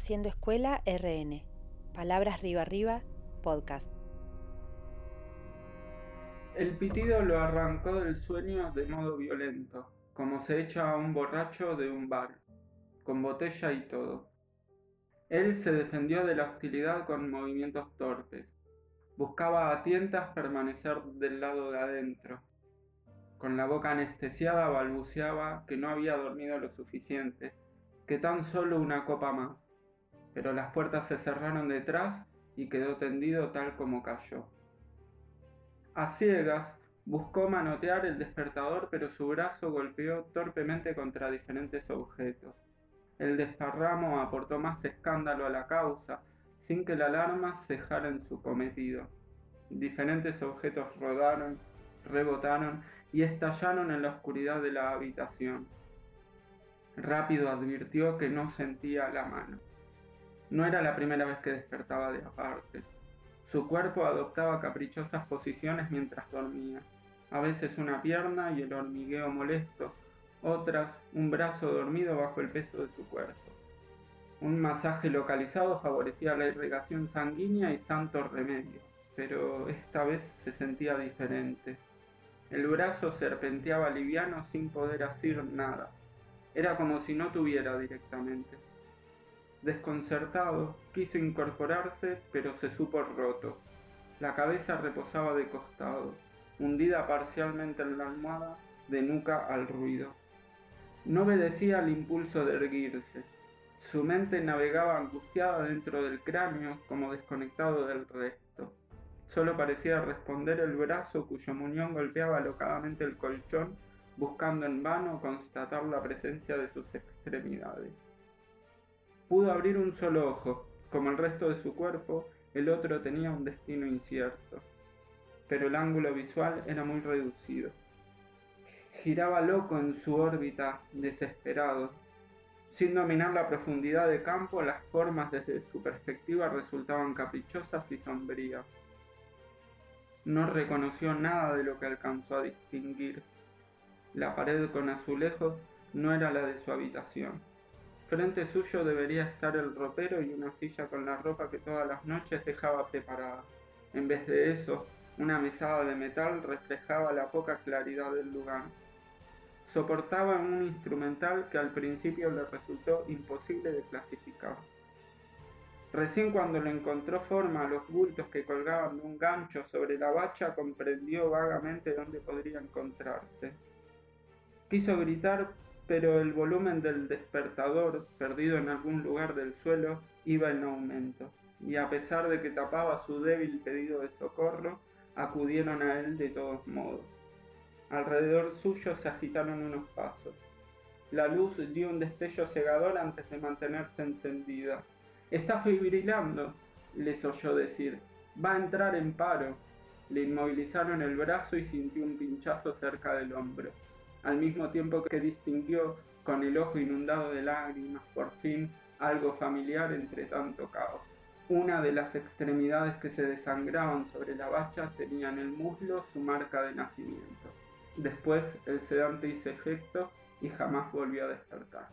Haciendo Escuela RN. Palabras Riba Arriba, podcast. El pitido lo arrancó del sueño de modo violento, como se echa a un borracho de un bar, con botella y todo. Él se defendió de la hostilidad con movimientos torpes. Buscaba a tientas permanecer del lado de adentro. Con la boca anestesiada balbuceaba que no había dormido lo suficiente, que tan solo una copa más pero las puertas se cerraron detrás y quedó tendido tal como cayó. A ciegas, buscó manotear el despertador, pero su brazo golpeó torpemente contra diferentes objetos. El desparramo aportó más escándalo a la causa, sin que la alarma cejara en su cometido. Diferentes objetos rodaron, rebotaron y estallaron en la oscuridad de la habitación. Rápido advirtió que no sentía la mano. No era la primera vez que despertaba de apartes. Su cuerpo adoptaba caprichosas posiciones mientras dormía, a veces una pierna y el hormigueo molesto, otras un brazo dormido bajo el peso de su cuerpo. Un masaje localizado favorecía la irrigación sanguínea y santo remedio, pero esta vez se sentía diferente. El brazo serpenteaba liviano sin poder hacer nada. Era como si no tuviera directamente. Desconcertado, quiso incorporarse, pero se supo roto. La cabeza reposaba de costado, hundida parcialmente en la almohada, de nuca al ruido. No obedecía al impulso de erguirse. Su mente navegaba angustiada dentro del cráneo, como desconectado del resto. Solo parecía responder el brazo cuyo muñón golpeaba alocadamente el colchón, buscando en vano constatar la presencia de sus extremidades. Pudo abrir un solo ojo, como el resto de su cuerpo, el otro tenía un destino incierto, pero el ángulo visual era muy reducido. Giraba loco en su órbita, desesperado. Sin dominar la profundidad de campo, las formas desde su perspectiva resultaban caprichosas y sombrías. No reconoció nada de lo que alcanzó a distinguir. La pared con azulejos no era la de su habitación. Frente suyo debería estar el ropero y una silla con la ropa que todas las noches dejaba preparada. En vez de eso, una mesada de metal reflejaba la poca claridad del lugar. Soportaba un instrumental que al principio le resultó imposible de clasificar. Recién cuando le encontró forma a los bultos que colgaban de un gancho sobre la bacha, comprendió vagamente dónde podría encontrarse. Quiso gritar, pero el volumen del despertador, perdido en algún lugar del suelo, iba en aumento, y a pesar de que tapaba su débil pedido de socorro, acudieron a él de todos modos. Alrededor suyo se agitaron unos pasos. La luz dio un destello cegador antes de mantenerse encendida. Está fibrilando, les oyó decir. Va a entrar en paro. Le inmovilizaron el brazo y sintió un pinchazo cerca del hombro al mismo tiempo que distinguió con el ojo inundado de lágrimas por fin algo familiar entre tanto caos. Una de las extremidades que se desangraban sobre la bacha tenía en el muslo su marca de nacimiento. Después el sedante hizo efecto y jamás volvió a despertar.